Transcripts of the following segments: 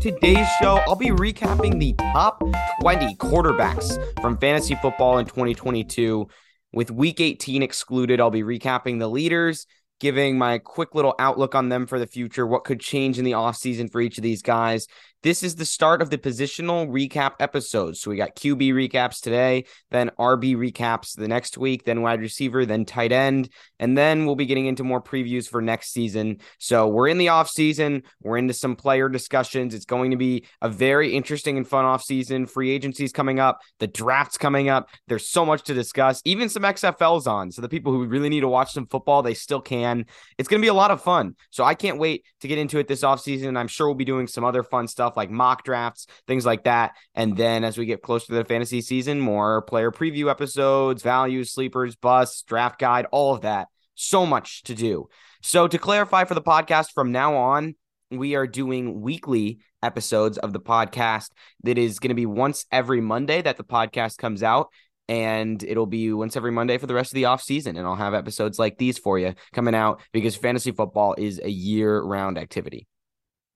Today's show, I'll be recapping the top 20 quarterbacks from fantasy football in 2022. With week 18 excluded, I'll be recapping the leaders, giving my quick little outlook on them for the future, what could change in the offseason for each of these guys, this is the start of the positional recap episodes. So we got QB recaps today, then RB recaps the next week, then wide receiver, then tight end, and then we'll be getting into more previews for next season. So we're in the off season, we're into some player discussions. It's going to be a very interesting and fun off season. Free agencies coming up, the drafts coming up. There's so much to discuss. Even some XFLs on. So the people who really need to watch some football, they still can. It's going to be a lot of fun. So I can't wait to get into it this off season. I'm sure we'll be doing some other fun stuff stuff like mock drafts, things like that. And then as we get closer to the fantasy season, more player preview episodes, values, sleepers, busts, draft guide, all of that. So much to do. So to clarify for the podcast from now on, we are doing weekly episodes of the podcast that is going to be once every Monday that the podcast comes out and it'll be once every Monday for the rest of the off season. And I'll have episodes like these for you coming out because fantasy football is a year round activity.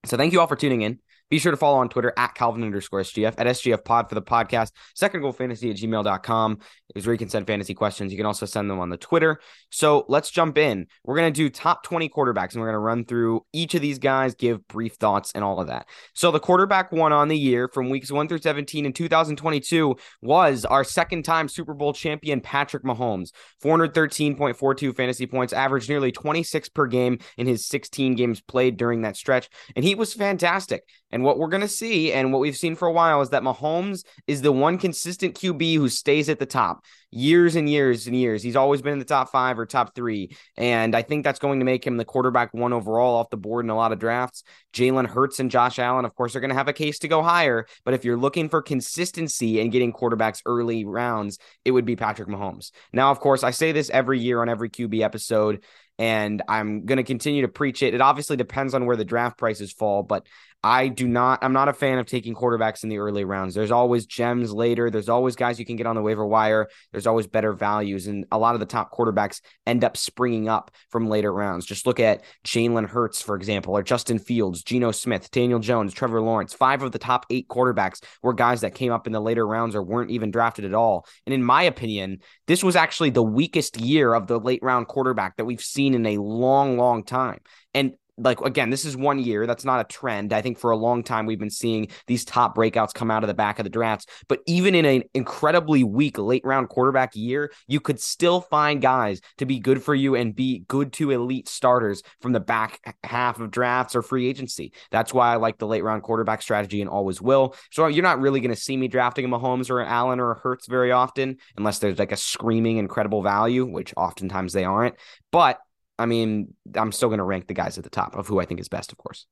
So thank you all for tuning in. Be sure to follow on Twitter at Calvin underscore SGF, at SGF pod for the podcast, second goal fantasy at gmail.com is where you can send fantasy questions. You can also send them on the Twitter. So let's jump in. We're going to do top 20 quarterbacks and we're going to run through each of these guys, give brief thoughts and all of that. So the quarterback one on the year from weeks 1 through 17 in 2022 was our second time Super Bowl champion, Patrick Mahomes. 413.42 fantasy points, averaged nearly 26 per game in his 16 games played during that stretch. And he was fantastic. And what we're going to see and what we've seen for a while is that Mahomes is the one consistent QB who stays at the top years and years and years. He's always been in the top five or top three. And I think that's going to make him the quarterback one overall off the board in a lot of drafts. Jalen Hurts and Josh Allen, of course, are going to have a case to go higher. But if you're looking for consistency and getting quarterbacks early rounds, it would be Patrick Mahomes. Now, of course, I say this every year on every QB episode and I'm going to continue to preach it. It obviously depends on where the draft prices fall, but I do not, I'm not a fan of taking quarterbacks in the early rounds. There's always gems later. There's always guys you can get on the waiver wire. There's always better values. And a lot of the top quarterbacks end up springing up from later rounds. Just look at Jalen Hurts, for example, or Justin Fields, Geno Smith, Daniel Jones, Trevor Lawrence. Five of the top eight quarterbacks were guys that came up in the later rounds or weren't even drafted at all. And in my opinion, this was actually the weakest year of the late round quarterback that we've seen in a long, long time. And like again, this is one year. That's not a trend. I think for a long time we've been seeing these top breakouts come out of the back of the drafts. But even in an incredibly weak late round quarterback year, you could still find guys to be good for you and be good to elite starters from the back half of drafts or free agency. That's why I like the late round quarterback strategy and always will. So you're not really going to see me drafting a Mahomes or an Allen or a Hurts very often, unless there's like a screaming incredible value, which oftentimes they aren't. But I mean, I'm still going to rank the guys at the top of who I think is best, of course.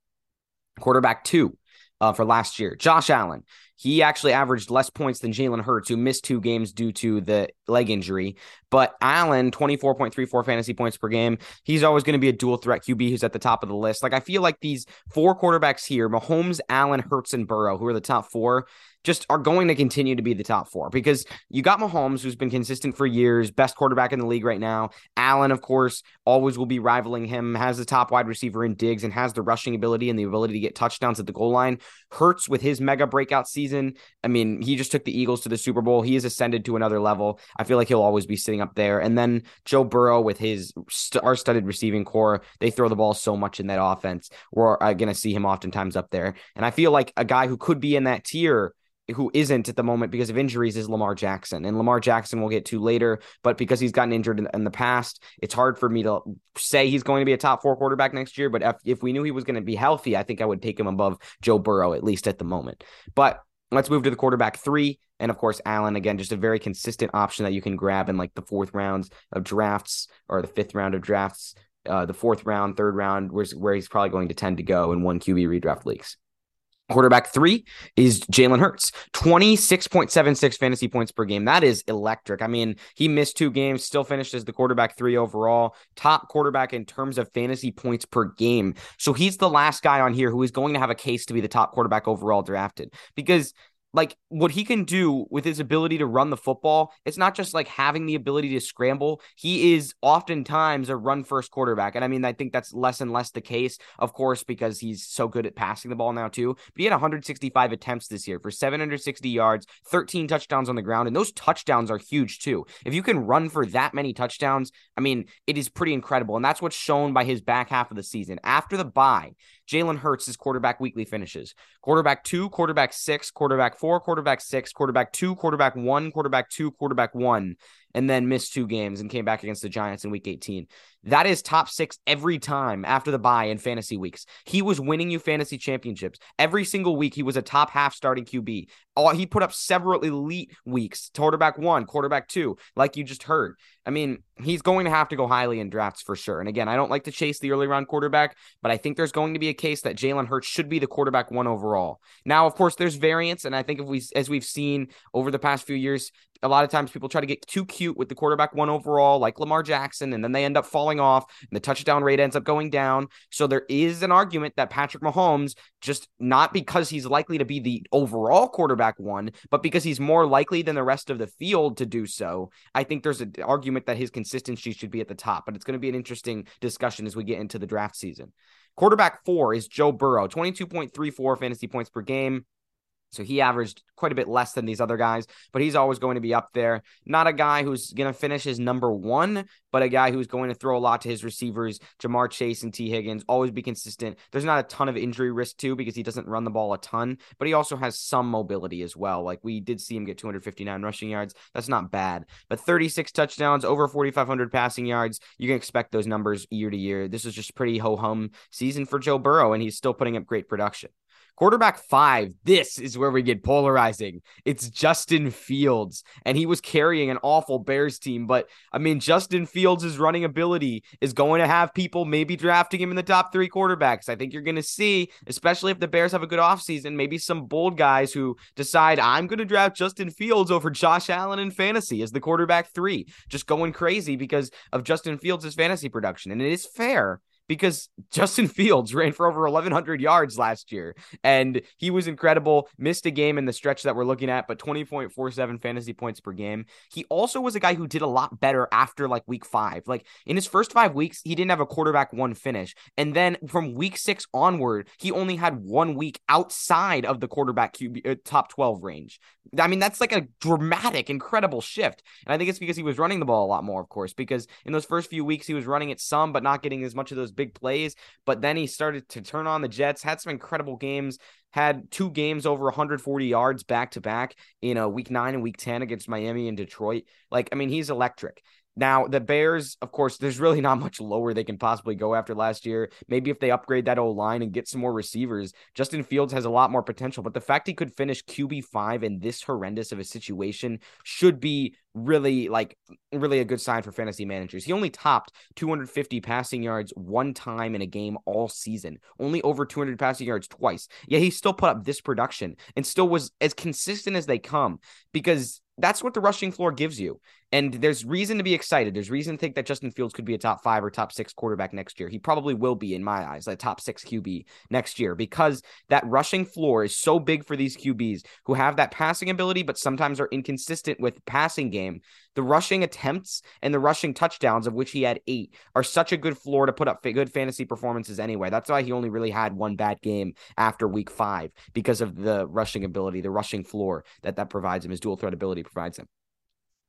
Quarterback two uh, for last year, Josh Allen. He actually averaged less points than Jalen Hurts, who missed two games due to the leg injury. But Allen, 24.34 fantasy points per game. He's always going to be a dual threat QB who's at the top of the list. Like, I feel like these four quarterbacks here Mahomes, Allen, Hurts, and Burrow, who are the top four, just are going to continue to be the top four because you got Mahomes, who's been consistent for years, best quarterback in the league right now. Allen, of course, always will be rivaling him, has the top wide receiver in Diggs and has the rushing ability and the ability to get touchdowns at the goal line. Hurts with his mega breakout season. I mean, he just took the Eagles to the Super Bowl. He has ascended to another level. I feel like he'll always be sitting up there. And then Joe Burrow with his star studded receiving core, they throw the ball so much in that offense. We're uh, going to see him oftentimes up there. And I feel like a guy who could be in that tier who isn't at the moment because of injuries is Lamar Jackson. And Lamar Jackson we'll get to later, but because he's gotten injured in, in, the past, it's hard for me to say he's going to be a top four quarterback next year. But if, if we knew he was going to be healthy, I think I would take him above Joe Burrow, at least at the moment. But let's move to the quarterback three. And of course, Allen, again, just a very consistent option that you can grab in like the fourth rounds of drafts or the fifth round of drafts, uh, the fourth round, third round, where, where he's probably going to tend to go in one QB redraft leagues. Quarterback three is Jalen Hurts, 26.76 fantasy points per game. That is electric. I mean, he missed two games, still finished as the quarterback three overall, top quarterback in terms of fantasy points per game. So he's the last guy on here who is going to have a case to be the top quarterback overall drafted because like what he can do with his ability to run the football, it's not just like having the ability to scramble. He is oftentimes a run first quarterback. And I mean, I think that's less and less the case, of course, because he's so good at passing the ball now, too. But he had 165 attempts this year for 760 yards, 13 touchdowns on the ground. And those touchdowns are huge, too. If you can run for that many touchdowns, I mean, it is pretty incredible. And that's what's shown by his back half of the season. After the bye, Jalen Hurts quarterback weekly finishes. Quarterback two, quarterback six, quarterback four, quarterback six, quarterback two, quarterback one, quarterback two, quarterback one, and then missed two games and came back against the Giants in week 18. That is top six every time after the bye in fantasy weeks. He was winning you fantasy championships. Every single week, he was a top half starting QB. Oh, he put up several elite weeks quarterback one, quarterback two, like you just heard. I mean, he's going to have to go highly in drafts for sure. And again, I don't like to chase the early round quarterback, but I think there's going to be a case that Jalen Hurts should be the quarterback one overall. Now, of course, there's variance, and I think if we, as we've seen over the past few years, a lot of times people try to get too cute with the quarterback one overall, like Lamar Jackson, and then they end up falling off, and the touchdown rate ends up going down. So there is an argument that Patrick Mahomes, just not because he's likely to be the overall quarterback one, but because he's more likely than the rest of the field to do so, I think there's an argument that his consistency should be at the top. But it's going to be an interesting discussion as we get into the draft season. Quarterback four is Joe Burrow, 22.34 fantasy points per game. So he averaged quite a bit less than these other guys, but he's always going to be up there. Not a guy who's going to finish as number one, but a guy who's going to throw a lot to his receivers, Ja'Marr Chase and Tee Higgins, always be consistent. There's not a ton of injury risk too because he doesn't run the ball a ton, but he also has some mobility as well. Like we did see him get 259 rushing yards. That's not bad, but 36 touchdowns, over 4,500 passing yards. You can expect those numbers year to year. This is just pretty ho hum season for Joe Burrow, and he's still putting up great production. Quarterback five, this is where we get polarizing. It's Justin Fields, and he was carrying an awful Bears team. But I mean, Justin Fields' running ability is going to have people maybe drafting him in the top three quarterbacks. I think you're going to see, especially if the Bears have a good offseason, maybe some bold guys who decide, I'm going to draft Justin Fields over Josh Allen in fantasy as the quarterback three, just going crazy because of Justin Fields' fantasy production. And it is fair because Justin Fields ran for over 1,100 yards last year and he was incredible. Missed a game in the stretch that we're looking at, but 20.47 fantasy points per game. He also was a guy who did a lot better after like week five. Like in his first five weeks, he didn't have a quarterback one finish. And then from week six onward, he only had one week outside of the quarterback QB uh, top 12 range. I mean, that's like a dramatic, incredible shift. And I think it's because he was running the ball a lot more, of course, because in those first few weeks, he was running it some, but not getting as much of those big plays. But then he started to turn on the Jets, had some incredible games, had two games over 140 yards back to back in a week nine and week 10 against Miami and Detroit. Like, I mean, he's electric. Now, the Bears, of course, there's really not much lower they can possibly go after last year. Maybe if they upgrade that O line and get some more receivers, Justin Fields has a lot more potential. But the fact he could finish QB5 in this horrendous of a situation should be really like really a good sign for fantasy managers. He only topped 250 passing yards one time in a game all season. Only over 200 passing yards twice. Yet he still put up this production and still was as consistent as they come because that's what the rushing floor gives you. And there's reason to be excited. There's reason to think that Justin Fields could be a top five or top six quarterback next year. He probably will be, in my eyes, a top six QB next year because that rushing floor is so big for these QBs who have that passing ability, but sometimes are inconsistent with passing game. The rushing attempts and the rushing touchdowns, of which he had eight, are such a good floor to put up good fantasy performances anyway. That's why he only really had one bad game after week five because of the rushing ability, the rushing floor that that provides him, his dual threat ability provides him.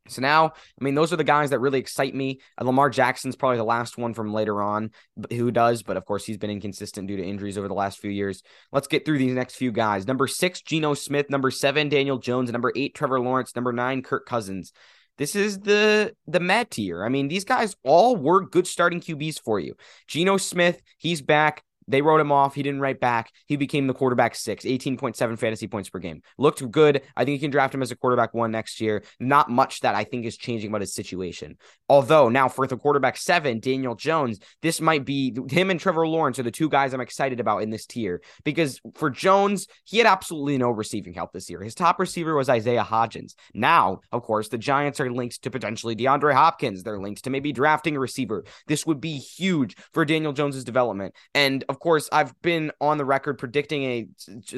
So now, I mean, those are the guys that really excite me. Uh, Lamar Jackson's probably the last one from later on who does, but of course, he's been inconsistent due to injuries over the last few years. Let's get through these next few guys. Number six, Geno Smith. Number seven, Daniel Jones. Number eight, Trevor Lawrence. Number nine, Kirk Cousins. This is the the med tier. I mean, these guys all were good starting QBs for you. Geno Smith, he's back. They wrote him off. He didn't write back. He became the quarterback six, 18.7 fantasy points per game. Looked good. I think you can draft him as a quarterback one next year. Not much that I think is changing about his situation. Although now for the quarterback seven, Daniel Jones, this might be him and Trevor Lawrence are the two guys I'm excited about in this tier because for Jones, he had absolutely no receiving help this year. His top receiver was Isaiah Hodgins. Now, of course, the Giants are linked to potentially DeAndre Hopkins. They're linked to maybe drafting a receiver. This would be huge for Daniel Jones's development. And of course, I've been on the record predicting a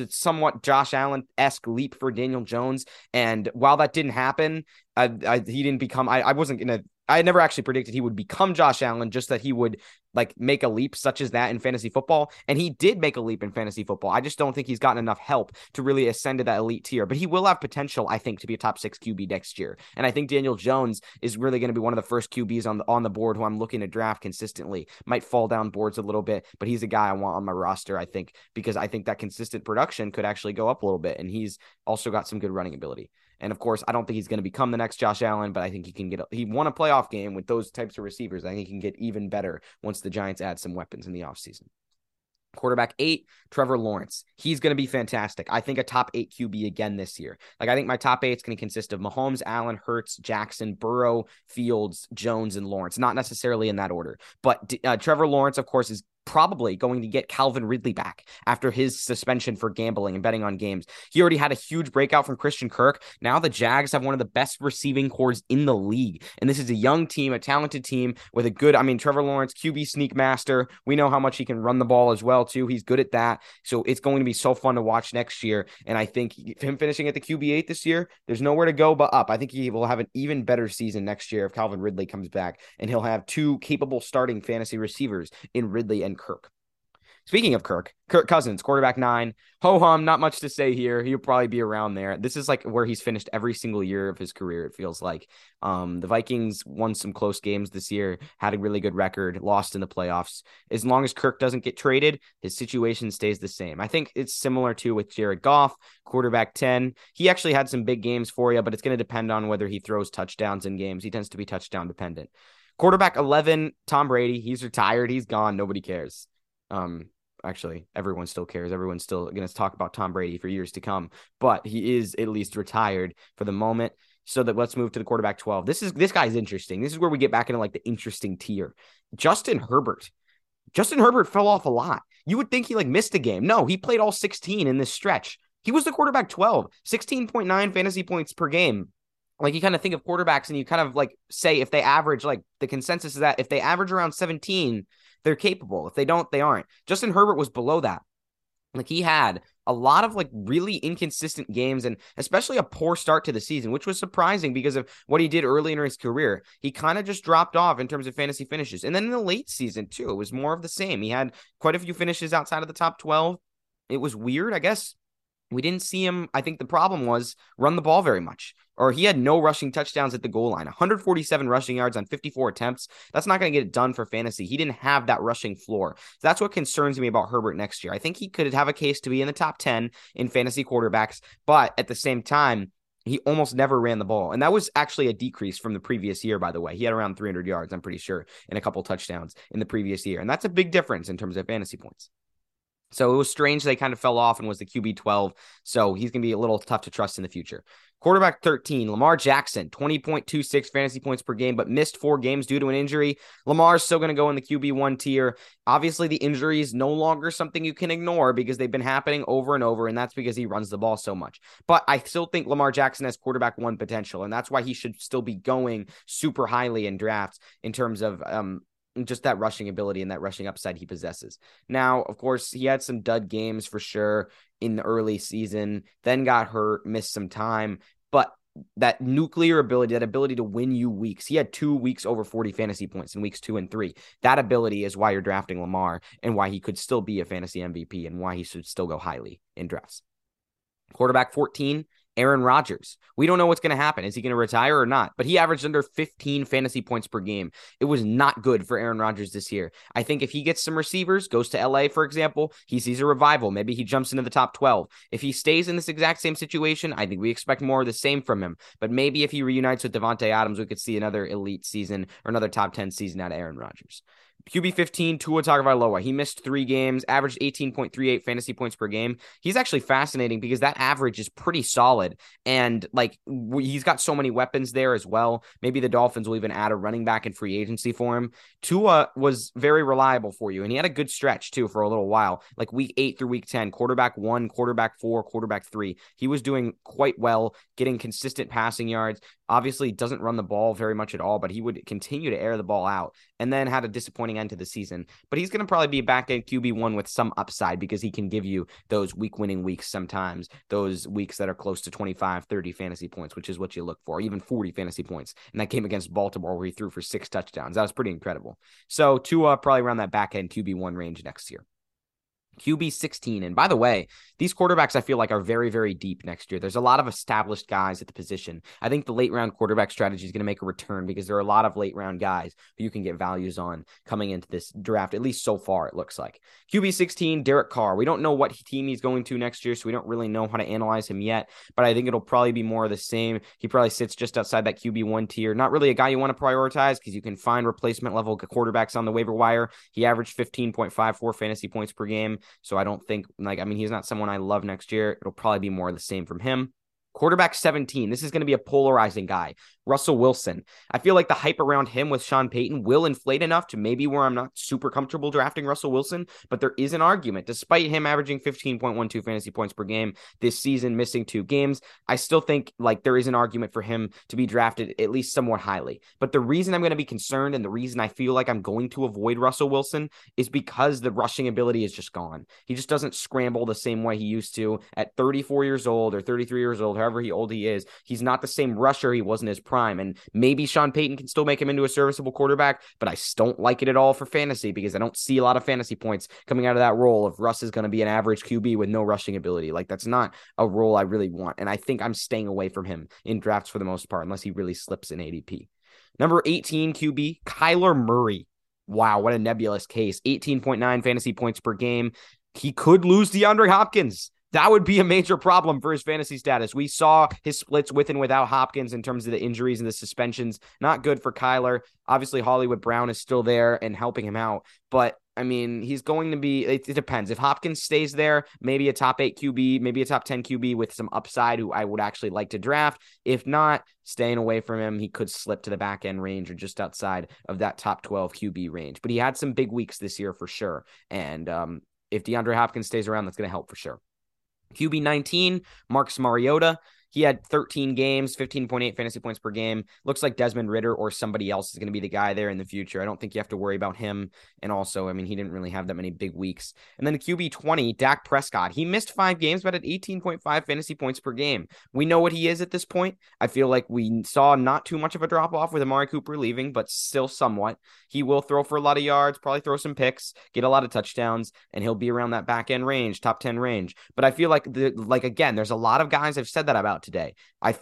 somewhat Josh Allen esque leap for Daniel Jones. And while that didn't happen, I, I, he didn't become. I, I wasn't gonna I never actually predicted he would become Josh Allen, just that he would like make a leap such as that in fantasy football. And he did make a leap in fantasy football. I just don't think he's gotten enough help to really ascend to that elite tier. But he will have potential, I think, to be a top six QB next year. And I think Daniel Jones is really going to be one of the first QBs on the on the board who I'm looking to draft consistently. Might fall down boards a little bit, but he's a guy I want on my roster, I think, because I think that consistent production could actually go up a little bit. And he's also got some good running ability. And of course, I don't think he's going to become the next Josh Allen, but I think he can get. He won a playoff game with those types of receivers. I think he can get even better once the Giants add some weapons in the offseason. Quarterback eight, Trevor Lawrence. He's going to be fantastic. I think a top eight QB again this year. Like, I think my top eight is going to consist of Mahomes, Allen, Hurts, Jackson, Burrow, Fields, Jones, and Lawrence. Not necessarily in that order, but uh, Trevor Lawrence, of course, is probably going to get Calvin Ridley back after his suspension for gambling and betting on games. He already had a huge breakout from Christian Kirk. Now the Jags have one of the best receiving cores in the league. And this is a young team, a talented team with a good, I mean, Trevor Lawrence, QB sneak master. We know how much he can run the ball as well, too. He's good at that. So it's going to be so fun to watch next year. And I think him finishing at the QB eight this year, there's nowhere to go but up. I think he will have an even better season next year if Calvin Ridley comes back and he'll have two capable starting fantasy receivers in Ridley and Kirk. Speaking of Kirk, Kirk Cousins, quarterback nine. Ho hum, not much to say here. He'll probably be around there. This is like where he's finished every single year of his career, it feels like. Um, the Vikings won some close games this year, had a really good record, lost in the playoffs. As long as Kirk doesn't get traded, his situation stays the same. I think it's similar to with Jared Goff, quarterback 10. He actually had some big games for you, but it's going to depend on whether he throws touchdowns in games. He tends to be touchdown dependent. Quarterback 11, Tom Brady. He's retired. He's gone. Nobody cares. Um, actually, everyone still cares. Everyone's still going to talk about Tom Brady for years to come, but he is at least retired for the moment. So that let's move to the quarterback 12. This is this guy's interesting. This is where we get back into like the interesting tier. Justin Herbert. Justin Herbert fell off a lot. You would think he like missed a game. No, he played all 16 in this stretch. He was the quarterback 12, 16.9 fantasy points per game. Like you kind of think of quarterbacks and you kind of like say if they average like the consensus is that if they average around 17, they're capable. If they don't, they aren't. Justin Herbert was below that. Like he had a lot of like really inconsistent games and especially a poor start to the season, which was surprising because of what he did early in his career. He kind of just dropped off in terms of fantasy finishes. And then in the late season, too, it was more of the same. He had quite a few finishes outside of the top 12. It was weird, I guess. We didn't see him. I think the problem was run the ball very much or he had no rushing touchdowns at the goal line 147 rushing yards on 54 attempts that's not going to get it done for fantasy he didn't have that rushing floor so that's what concerns me about herbert next year i think he could have a case to be in the top 10 in fantasy quarterbacks but at the same time he almost never ran the ball. And that was actually a decrease from the previous year, by the way. He had around 300 yards, I'm pretty sure, and a couple touchdowns in the previous year. And that's a big difference in terms of fantasy points. So it was strange they kind of fell off and was the QB 12. So he's going to be a little tough to trust in the future. Quarterback 13, Lamar Jackson, 20.26 fantasy points per game, but missed four games due to an injury. Lamar's still going to go in the QB1 tier. Obviously, the injury is no longer something you can ignore because they've been happening over and over, and that's because he runs the ball so much. But I still think Lamar Jackson has quarterback one potential, and that's why he should still be going super highly in drafts in terms of um, just that rushing ability and that rushing upside he possesses. Now, of course, he had some dud games for sure in the early season, then got hurt, missed some time, but that nuclear ability, that ability to win you weeks. He had two weeks over 40 fantasy points in weeks two and three. That ability is why you're drafting Lamar and why he could still be a fantasy MVP and why he should still go highly in drafts. Quarterback 14, Aaron Rodgers. We don't know what's going to happen. Is he going to retire or not? But he averaged under 15 fantasy points per game. It was not good for Aaron Rodgers this year. I think if he gets some receivers, goes to LA, for example, he sees a revival. Maybe he jumps into the top 12. If he stays in this exact same situation, I think we expect more of the same from him. But maybe if he reunites with Davante Adams, we could see another elite season or another top 10 season out of Aaron Rodgers. QB 15, Tua Tagovailoa. He missed three games, averaged 18.38 fantasy points per game. He's actually fascinating because that average is pretty solid. And like he's got so many weapons there as well. Maybe the Dolphins will even add a running back in free agency for him. Tua was very reliable for you. And he had a good stretch too for a little while, like week eight through week 10, quarterback one, quarterback four, quarterback three. He was doing quite well, getting consistent passing yards. Obviously, doesn't run the ball very much at all, but he would continue to air the ball out and then had a disappointing disappointing end to the season, but he's going to probably be back at QB1 with some upside because he can give you those week winning weeks sometimes, those weeks that are close to 25, 30 fantasy points, which is what you look for, even 40 fantasy points. And that game against Baltimore, where he threw for six touchdowns, that was pretty incredible. So, Tua probably around that back end QB1 range next year. QB 16. And by the way, these quarterbacks I feel like are very, very deep next year. There's a lot of established guys at the position. I think the late round quarterback strategy is going to make a return because there are a lot of late round guys who you can get values on coming into this draft, at least so far, it looks like. QB 16, Derek Carr. We don't know what team he's going to next year, so we don't really know how to analyze him yet, but I think it'll probably be more of the same. He probably sits just outside that QB 1 tier. Not really a guy you want to prioritize because you can find replacement level quarterbacks on the waiver wire. He averaged 15.54 fantasy points per game. So I don't think like I mean he's not someone I love next year. It'll probably be more of the same from him. Quarterback 17. This is going to be a polarizing guy. Russell Wilson. I feel like the hype around him with Sean Payton will inflate enough to maybe where I'm not super comfortable drafting Russell Wilson, but there is an argument. Despite him averaging 15.12 fantasy points per game this season, missing two games, I still think like there is an argument for him to be drafted at least somewhat highly. But the reason I'm going to be concerned and the reason I feel like I'm going to avoid Russell Wilson is because the rushing ability is just gone. He just doesn't scramble the same way he used to at 34 years old or 33 years old, however old he is. He's not the same rusher he was in his prime. And maybe Sean Payton can still make him into a serviceable quarterback, but I don't like it at all for fantasy because I don't see a lot of fantasy points coming out of that role if Russ is going to be an average QB with no rushing ability. Like that's not a role I really want. And I think I'm staying away from him in drafts for the most part, unless he really slips in ADP. Number 18 QB, Kyler Murray. Wow, what a nebulous case. 18.9 fantasy points per game. He could lose DeAndre Hopkins that would be a major problem for his fantasy status. We saw his splits with and without Hopkins in terms of the injuries and the suspensions. Not good for Kyler. Obviously, Hollywood Brown is still there and helping him out. But I mean, he's going to be, it, it, depends. If Hopkins stays there, maybe a top eight QB, maybe a top 10 QB with some upside who I would actually like to draft. If not, staying away from him, he could slip to the back end range or just outside of that top 12 QB range. But he had some big weeks this year for sure. And um, if DeAndre Hopkins stays around, that's going to help for sure. QB 19, Marcus Mariota. He had 13 games, 15.8 fantasy points per game. Looks like Desmond Ridder or somebody else is going to be the guy there in the future. I don't think you have to worry about him. And also, I mean, he didn't really have that many big weeks. And then the QB 20, Dak Prescott. He missed five games, but at 18.5 fantasy points per game. We know what he is at this point. I feel like we saw not too much of a drop off with Amari Cooper leaving, but still somewhat. He will throw for a lot of yards, probably throw some picks, get a lot of touchdowns, and he'll be around that back end range, top 10 range. But I feel like the like again, there's a lot of guys I've said that about today. I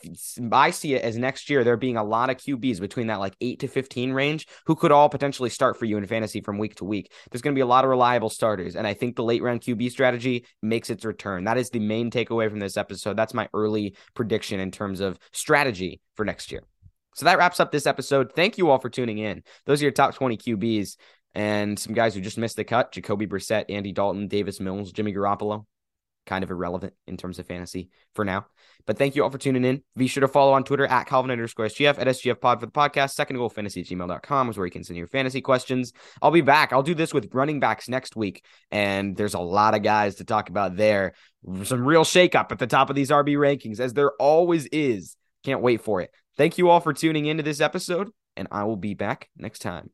I see it as next year there being a lot of QBs between that like 8 to 15 range who could all potentially start for you in fantasy from week to week. There's going to be a lot of reliable starters and I think the late round QB strategy makes its return. That is the main takeaway from this episode. That's my early prediction in terms of strategy for next year. So that wraps up this episode. Thank you all for tuning in. Those are your top 20 QBs and some guys who just missed the cut Jacoby Brissett, Andy Dalton, Davis Mills, Jimmy Garoppolo kind of irrelevant in terms of fantasy for now. But thank you all for tuning in. Be sure to follow on Twitter at Calvin underscore SGF at SGF pod for the podcast. Second goal fantasy gmail.com is where you can send your fantasy questions. I'll be back. I'll do this with running backs next week. And there's a lot of guys to talk about there. Some real shakeup at the top of these RB rankings, as there always is. Can't wait for it. Thank you all for tuning into this episode, and I will be back next time.